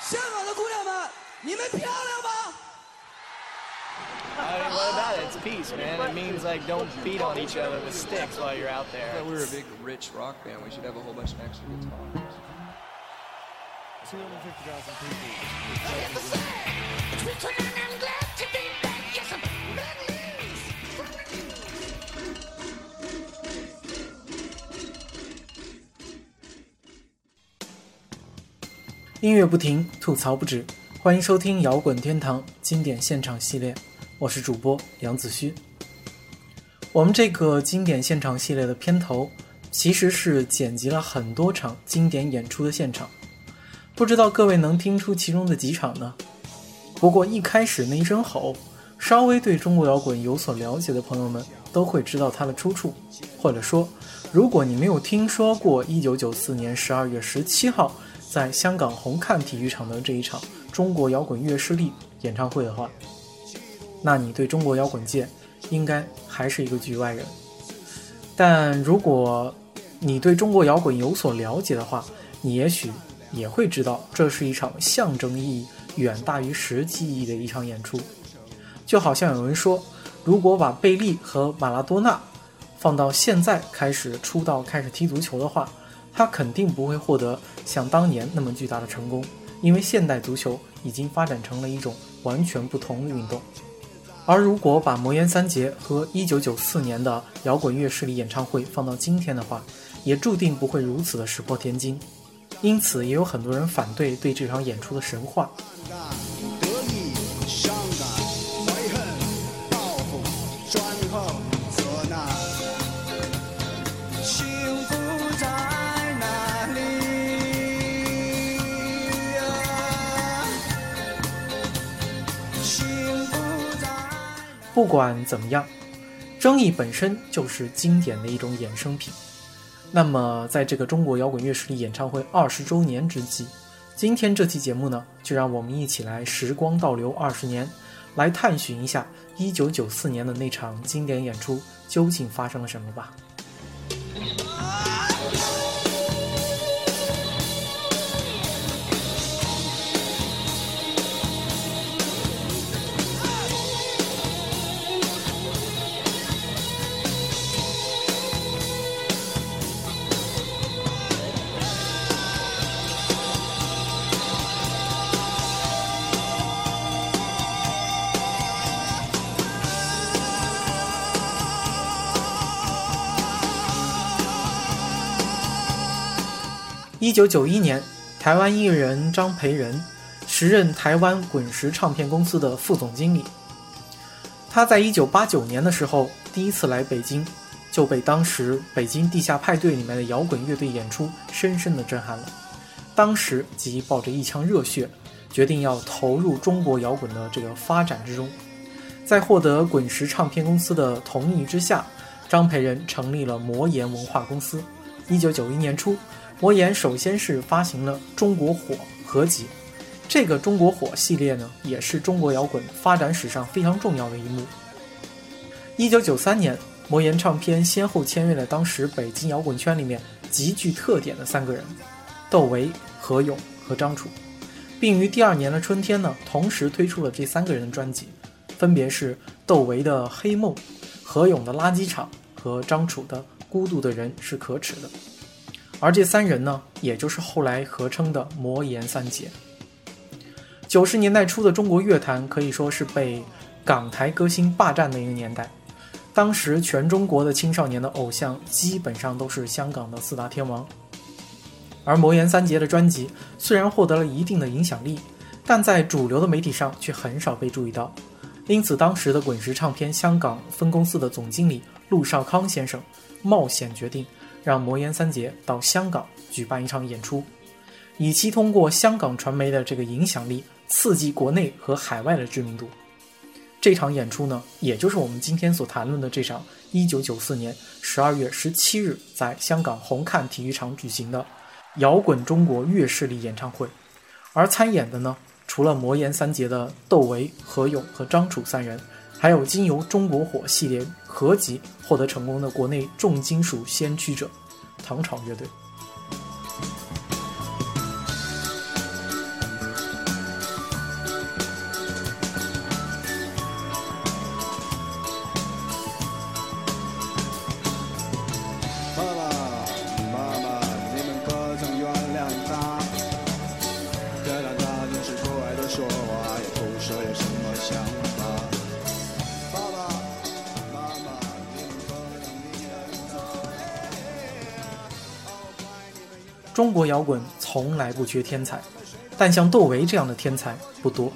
香港的姑娘们，你们漂亮吗？ I mean, what about it? It's peace, man. It means like don't beat on each other with sticks while you're out there. If we were a big, rich rock band, we should have a whole bunch of extra guitars. 250,000 people. 音乐不停，吐槽不止，欢迎收听摇滚天堂经典现场系列，我是主播杨子虚。我们这个经典现场系列的片头，其实是剪辑了很多场经典演出的现场，不知道各位能听出其中的几场呢？不过一开始那一声吼，稍微对中国摇滚有所了解的朋友们都会知道它的出处，或者说，如果你没有听说过1994年12月17号在香港红磡体育场的这一场中国摇滚乐势力演唱会的话，那你对中国摇滚界应该还是一个局外人。但如果你对中国摇滚有所了解的话，你也许也会知道，这是一场象征意义远大于实际意义的一场演出。就好像有人说，如果把贝利和马拉多纳放到现在开始出道、开始踢足球的话，他肯定不会获得像当年那么巨大的成功，因为现代足球已经发展成了一种完全不同的运动。而如果把魔岩三杰和1994年的摇滚乐势力演唱会放到今天的话，也注定不会如此的石破天惊。因此，也有很多人反对对这场演出的神话。不管怎么样，争议本身就是经典的一种衍生品。那么，在这个中国摇滚乐实力演唱会二十周年之际，今天这期节目呢，就让我们一起来时光倒流二十年，来探寻一下一九九四年的那场经典演出究竟发生了什么吧。一九九一年，台湾艺人张培仁时任台湾滚石唱片公司的副总经理。他在一九八九年的时候第一次来北京，就被当时北京地下派对里面的摇滚乐队演出深深的震撼了。当时即抱着一腔热血，决定要投入中国摇滚的这个发展之中。在获得滚石唱片公司的同意之下，张培仁成立了魔岩文化公司。一九九一年初，魔岩首先是发行了《中国火》合集，这个《中国火》系列呢，也是中国摇滚发展史上非常重要的一幕。一九九三年，魔岩唱片先后签约了当时北京摇滚圈里面极具特点的三个人：窦唯、何勇和张楚，并于第二年的春天呢，同时推出了这三个人的专辑，分别是窦唯的《黑梦》、何勇的《垃圾场》和张楚的《孤独的人是可耻的》。而这三人呢，也就是后来合称的魔岩三杰。九十年代初的中国乐坛可以说是被港台歌星霸占的一个年代，当时全中国的青少年的偶像基本上都是香港的四大天王。而魔岩三杰的专辑虽然获得了一定的影响力，但在主流的媒体上却很少被注意到。因此，当时的滚石唱片香港分公司的总经理陆少康先生冒险决定。让魔岩三杰到香港举办一场演出，以期通过香港传媒的这个影响力，刺激国内和海外的知名度。这场演出呢，也就是我们今天所谈论的这场1994年12月17日在香港红磡体育场举行的摇滚中国乐势力演唱会。而参演的呢，除了魔岩三杰的窦唯、何勇和张楚三人。还有经由中国火系列合集获得成功的国内重金属先驱者唐朝乐队。中国摇滚从来不缺天才，但像窦唯这样的天才不多。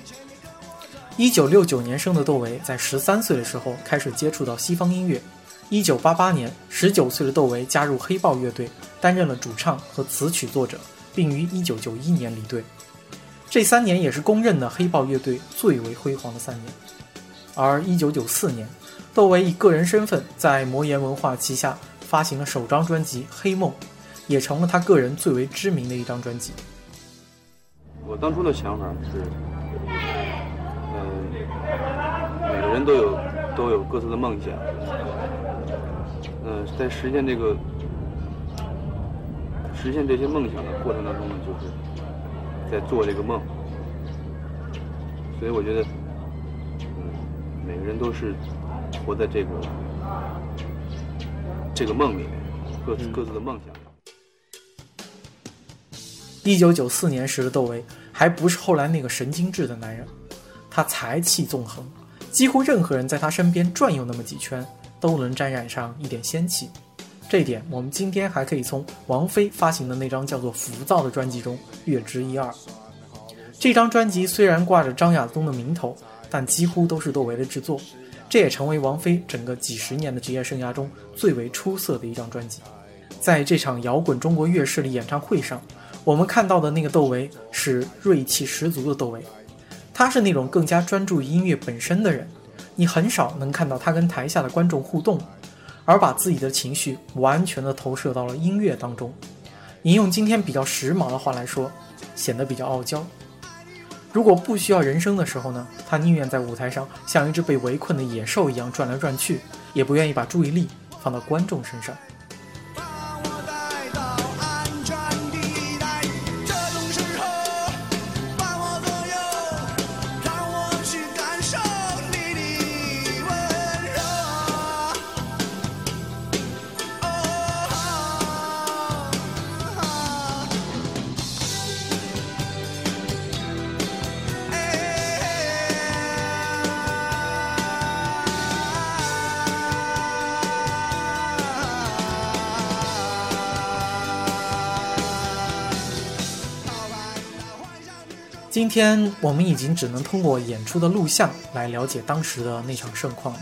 一九六九年生的窦唯，在十三岁的时候开始接触到西方音乐。一九八八年，十九岁的窦唯加入黑豹乐队，担任了主唱和词曲作者，并于一九九一年离队。这三年也是公认的黑豹乐队最为辉煌的三年。而一九九四年，窦唯以个人身份在魔岩文化旗下发行了首张专辑《黑梦》，也成了他个人最为知名的一张专辑。我当初的想法是，嗯、每个人都有都有各自的梦想，嗯、在实现这个实现这些梦想的过程当中呢，就是在做这个梦，所以我觉得，嗯，每个人都是活在这个这个梦里面，各自各自的梦想。一九九四年时的窦唯还不是后来那个神经质的男人，他才气纵横，几乎任何人在他身边转悠那么几圈，都能沾染上一点仙气。这一点，我们今天还可以从王菲发行的那张叫做《浮躁》的专辑中略知一二。这张专辑虽然挂着张亚东的名头，但几乎都是窦唯的制作，这也成为王菲整个几十年的职业生涯中最为出色的一张专辑。在这场摇滚中国乐势力演唱会上，我们看到的那个窦唯是锐气十足的窦唯，他是那种更加专注于音乐本身的人，你很少能看到他跟台下的观众互动，而把自己的情绪完全的投射到了音乐当中。引用今天比较时髦的话来说，显得比较傲娇。如果不需要人声的时候呢，他宁愿在舞台上像一只被围困的野兽一样转来转去，也不愿意把注意力放到观众身上。今天我们已经只能通过演出的录像来了解当时的那场盛况了。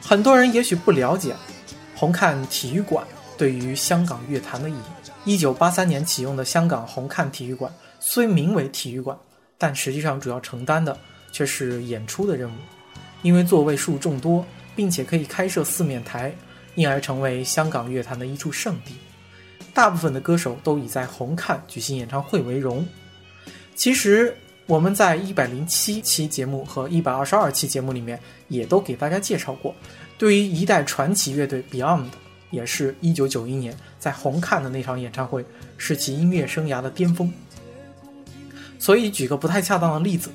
很多人也许不了解红磡体育馆对于香港乐坛的意义。一九八三年启用的香港红磡体育馆虽名为体育馆，但实际上主要承担的却是演出的任务，因为座位数众多，并且可以开设四面台，因而成为香港乐坛的一处圣地。大部分的歌手都以在红磡举行演唱会为荣。其实我们在一百零七期节目和一百二十二期节目里面也都给大家介绍过，对于一代传奇乐队 Beyond，也是一九九一年在红磡的那场演唱会是其音乐生涯的巅峰。所以举个不太恰当的例子，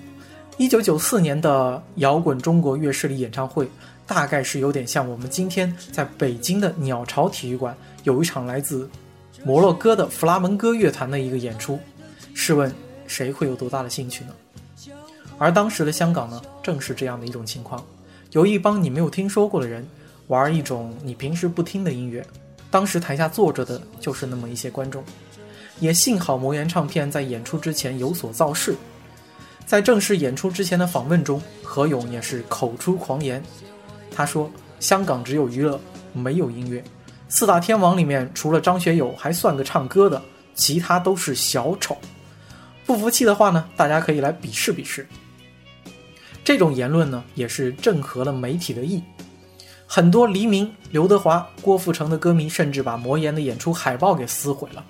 一九九四年的摇滚中国乐势力演唱会，大概是有点像我们今天在北京的鸟巢体育馆有一场来自摩洛哥的弗拉门戈乐团的一个演出。试问谁会有多大的兴趣呢？而当时的香港呢，正是这样的一种情况，有一帮你没有听说过的人，玩一种你平时不听的音乐。当时台下坐着的就是那么一些观众，也幸好魔岩唱片在演出之前有所造势。在正式演出之前的访问中，何勇也是口出狂言，他说：“香港只有娱乐，没有音乐。四大天王里面，除了张学友还算个唱歌的，其他都是小丑。”不服气的话呢，大家可以来比试比试。这种言论呢，也是正合了媒体的意。很多黎明、刘德华、郭富城的歌迷甚至把魔岩的演出海报给撕毁了。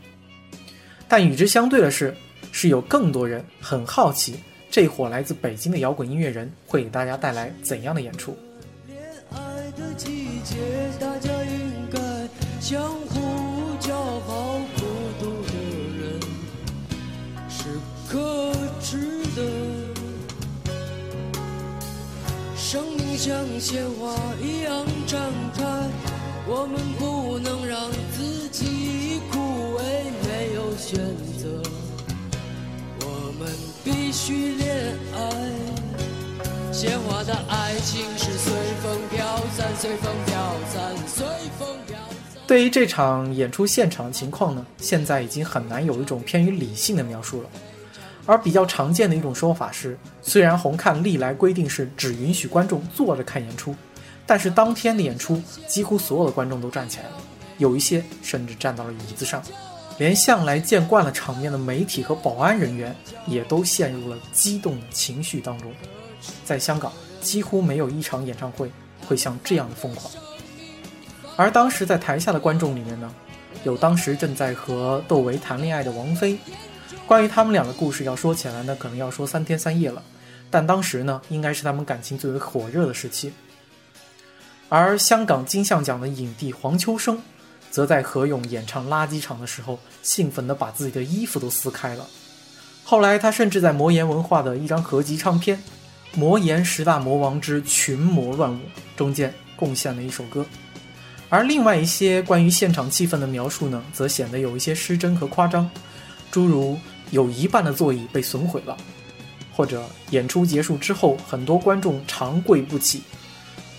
但与之相对的是，是有更多人很好奇，这伙来自北京的摇滚音乐人会给大家带来怎样的演出。恋爱的季节，大家应该相互生命像鲜花一样绽开，我们不能让自己枯萎，没有选择，我们必须恋爱。鲜花的爱情是随风飘散，随风飘散，随风飘散。对于这场演出现场的情况呢，现在已经很难有一种偏于理性的描述了。而比较常见的一种说法是，虽然红磡历来规定是只允许观众坐着看演出，但是当天的演出几乎所有的观众都站起来了，有一些甚至站到了椅子上，连向来见惯了场面的媒体和保安人员也都陷入了激动的情绪当中。在香港，几乎没有一场演唱会会像这样的疯狂。而当时在台下的观众里面呢，有当时正在和窦唯谈恋爱的王菲。关于他们俩的故事要说起来呢，可能要说三天三夜了。但当时呢，应该是他们感情最为火热的时期。而香港金像奖的影帝黄秋生，则在何勇演唱《垃圾场》的时候，兴奋地把自己的衣服都撕开了。后来，他甚至在魔岩文化的一张合集唱片《魔岩十大魔王之群魔乱舞》中间贡献了一首歌。而另外一些关于现场气氛的描述呢，则显得有一些失真和夸张，诸如有一半的座椅被损毁了，或者演出结束之后，很多观众长跪不起，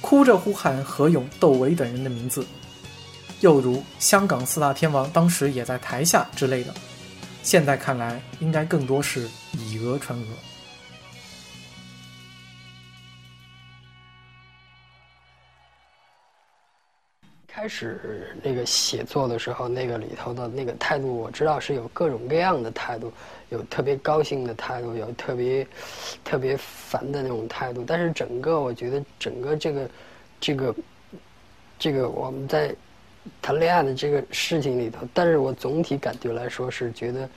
哭着呼喊何勇、窦唯等人的名字，又如香港四大天王当时也在台下之类的。现在看来，应该更多是以讹传讹。开始那个写作的时候，那个里头的那个态度，我知道是有各种各样的态度，有特别高兴的态度，有特别特别烦的那种态度。但是整个我觉得整个这个这个这个我们在谈恋爱的这个事情里头，但是我总体感觉来说是觉得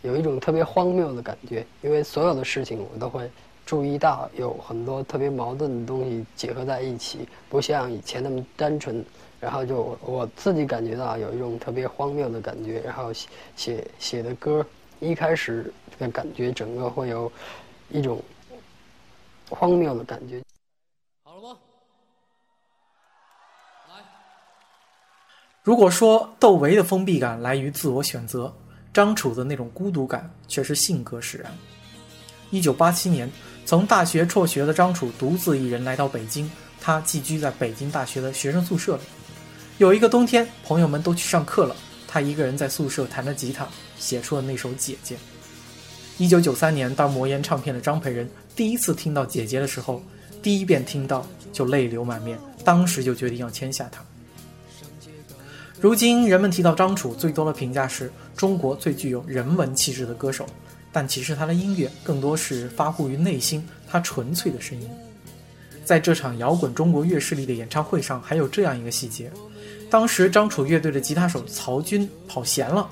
有一种特别荒谬的感觉，因为所有的事情我都会注意到有很多特别矛盾的东西结合在一起，不像以前那么单纯。然后就我我自己感觉到有一种特别荒谬的感觉，然后写写写的歌，一开始的感觉整个会有一种荒谬的感觉。好了吗？来，如果说窦唯的封闭感来于自我选择，张楚的那种孤独感却是性格使然。一九八七年，从大学辍学的张楚独自一人来到北京，他寄居在北京大学的学生宿舍里。有一个冬天，朋友们都去上课了，他一个人在宿舍弹着吉他，写出了那首《姐姐》。一九九三年，当魔岩唱片的张培仁第一次听到《姐姐》的时候，第一遍听到就泪流满面，当时就决定要签下她。如今人们提到张楚，最多的评价是中国最具有人文气质的歌手，但其实他的音乐更多是发乎于内心，他纯粹的声音。在这场摇滚中国乐势力的演唱会上，还有这样一个细节。当时张楚乐队的吉他手曹军跑弦了，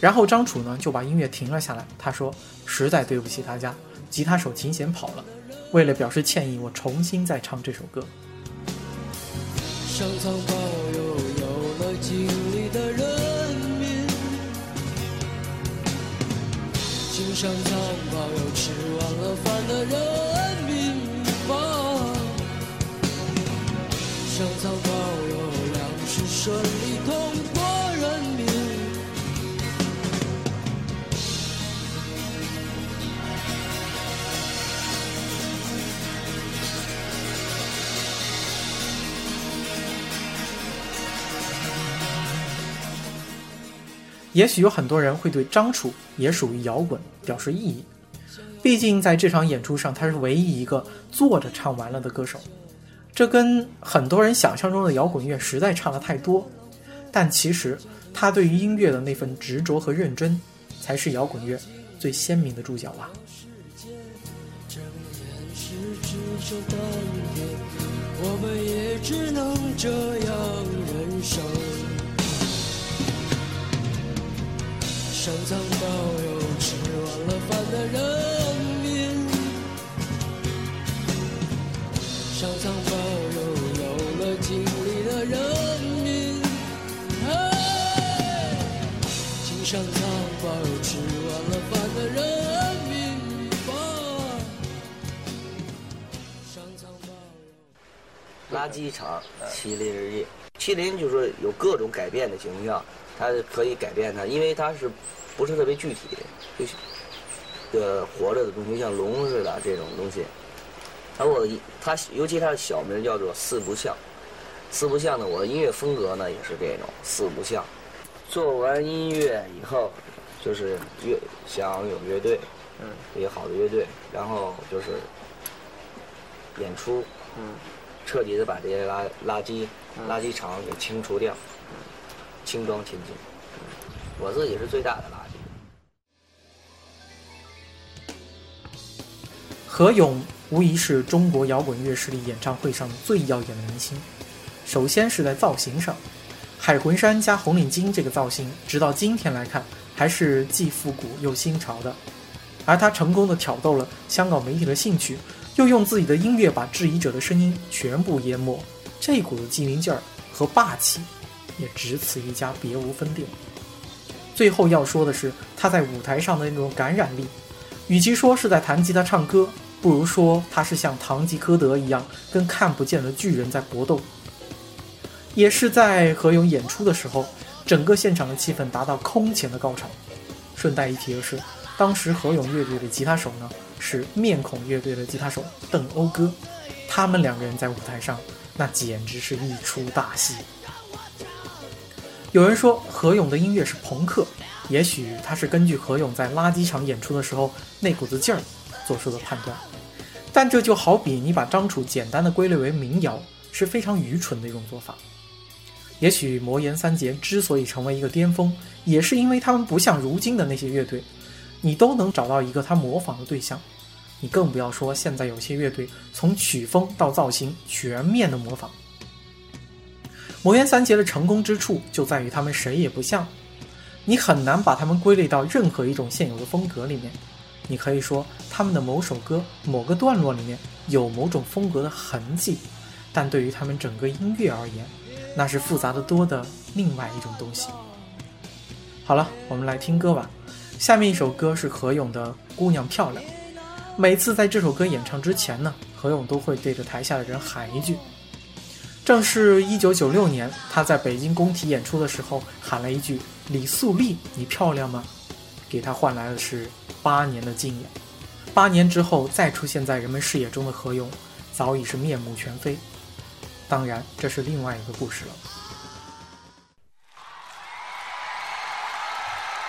然后张楚呢就把音乐停了下来。他说：“实在对不起大家，吉他手琴弦跑了。为了表示歉意，我重新再唱这首歌。”上苍保佑有了经历的人民，请上苍保佑吃完了饭的人民吧。上苍保佑粮食顺利通过人民。也许有很多人会对张楚也属于摇滚表示异议，毕竟在这场演出上，他是唯一一个坐着唱完了的歌手，这跟很多人想象中的摇滚乐实在差了太多。但其实他对于音乐的那份执着和认真，才是摇滚乐最鲜明的注脚吧。睁眼是只手丹田，我们也只能这样忍受。上苍保佑吃完了饭的人垃圾场，麒麟日记。麒麟就是说有各种改变的形象，它可以改变它，因为它是不是特别具体，就是的活着的东西，像龙似的这种东西。而我它尤其它的小名叫做四不像，四不像呢，我的音乐风格呢也是这种四不像。做完音乐以后，就是乐想有乐队，嗯，一个好的乐队，然后就是演出，嗯，彻底的把这些垃垃圾、嗯垃圾场给清除掉，轻装前进。我自己是最大的垃圾。何勇无疑是中国摇滚乐势力演唱会上最耀眼的明星。首先是在造型上，海魂衫加红领巾这个造型，直到今天来看还是既复古又新潮的。而他成功的挑逗了香港媒体的兴趣，又用自己的音乐把质疑者的声音全部淹没，这股子机灵劲儿和霸气，也只此一家，别无分店。最后要说的是他在舞台上的那种感染力，与其说是在弹吉他唱歌，不如说他是像堂吉诃德一样跟看不见的巨人在搏斗。也是在何勇演出的时候，整个现场的气氛达到空前的高潮。顺带一提的是，当时何勇乐队的吉他手呢是面孔乐队的吉他手邓欧歌，他们两个人在舞台上那简直是一出大戏。有人说何勇的音乐是朋克，也许他是根据何勇在垃圾场演出的时候那股子劲儿做出的判断，但这就好比你把张楚简单的归类为民谣，是非常愚蠢的一种做法。也许魔岩三杰之所以成为一个巅峰，也是因为他们不像如今的那些乐队，你都能找到一个他模仿的对象。你更不要说现在有些乐队从曲风到造型全面的模仿。魔岩三杰的成功之处就在于他们谁也不像，你很难把他们归类到任何一种现有的风格里面。你可以说他们的某首歌某个段落里面有某种风格的痕迹，但对于他们整个音乐而言，那是复杂的多的另外一种东西。好了，我们来听歌吧。下面一首歌是何勇的《姑娘漂亮》。每次在这首歌演唱之前呢，何勇都会对着台下的人喊一句。正是一九九六年，他在北京工体演出的时候喊了一句：“李素丽，你漂亮吗？”给他换来的是八年的敬仰。八年之后再出现在人们视野中的何勇，早已是面目全非。当然，这是另外一个故事了。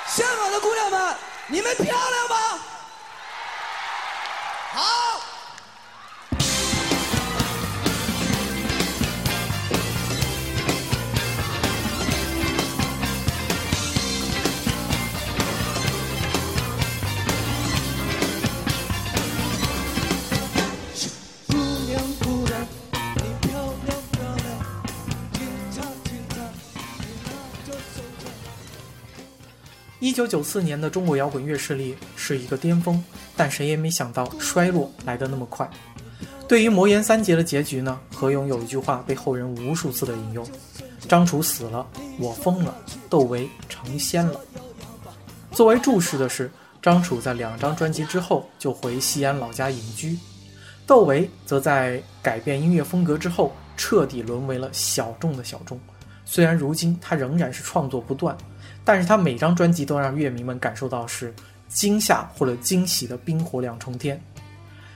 香港的姑娘们，你们漂亮吗？好。一九九四年的中国摇滚乐势力是一个巅峰，但谁也没想到衰落来得那么快。对于魔岩三杰的结局呢，何勇有一句话被后人无数次的引用：“张楚死了，我疯了，窦唯成仙了。”作为注释的是，张楚在两张专辑之后就回西安老家隐居，窦唯则在改变音乐风格之后彻底沦为了小众的小众。虽然如今他仍然是创作不断，但是他每张专辑都让乐迷们感受到是惊吓或者惊喜的冰火两重天。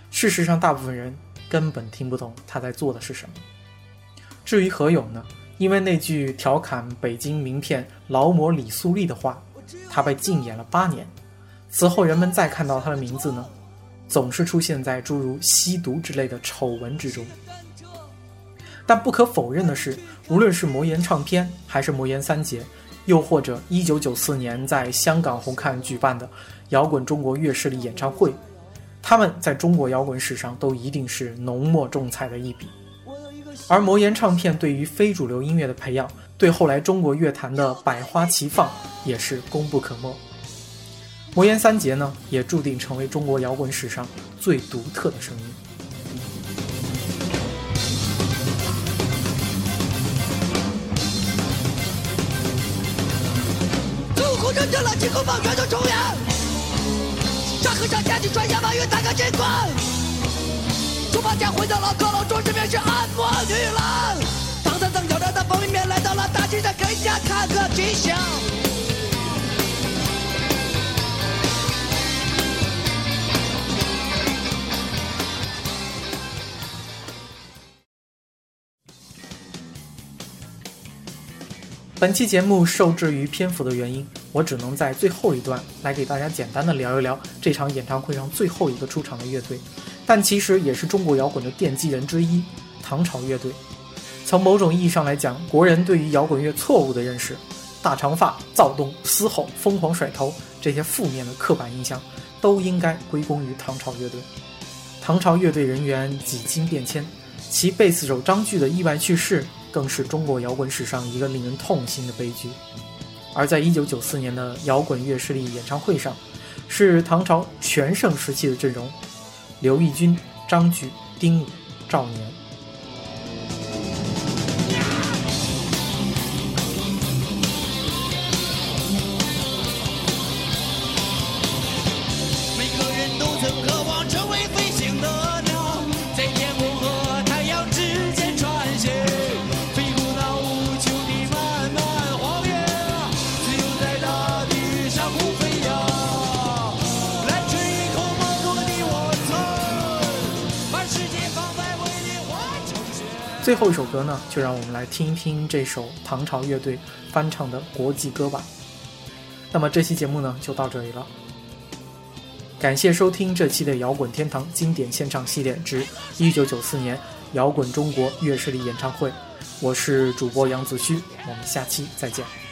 事实上，大部分人根本听不懂他在做的是什么。至于何勇呢？因为那句调侃北京名片劳模李素丽的话，他被禁演了八年。此后，人们再看到他的名字呢，总是出现在诸如吸毒之类的丑闻之中。但不可否认的是，无论是魔岩唱片，还是魔岩三杰，又或者1994年在香港红磡举办的摇滚中国乐势力演唱会，他们在中国摇滚史上都一定是浓墨重彩的一笔。而魔岩唱片对于非主流音乐的培养，对后来中国乐坛的百花齐放也是功不可没。魔岩三杰呢，也注定成为中国摇滚史上最独特的声音。最后红尘掉了，今后放远走重演。沙和尚下去传下马云打个金冠。猪八戒回到了高楼，中这边是按摩女郎。唐三藏咬着的方便面来到了大街上，给家看个吉祥。本期节目受制于篇幅的原因，我只能在最后一段来给大家简单的聊一聊这场演唱会上最后一个出场的乐队，但其实也是中国摇滚的奠基人之一——唐朝乐队。从某种意义上来讲，国人对于摇滚乐错误的认识，大长发、躁动、嘶吼、疯狂甩头这些负面的刻板印象，都应该归功于唐朝乐队。唐朝乐队人员几经变迁，其贝斯手张炬的意外去世。更是中国摇滚史上一个令人痛心的悲剧。而在1994年的摇滚乐势力演唱会上，是唐朝全盛时期的阵容：刘义军、张举、丁武、赵年。最后一首歌呢，就让我们来听一听这首唐朝乐队翻唱的国际歌吧。那么这期节目呢，就到这里了。感谢收听这期的摇滚天堂经典现场系列之一九九四年摇滚中国乐势力演唱会，我是主播杨子胥，我们下期再见。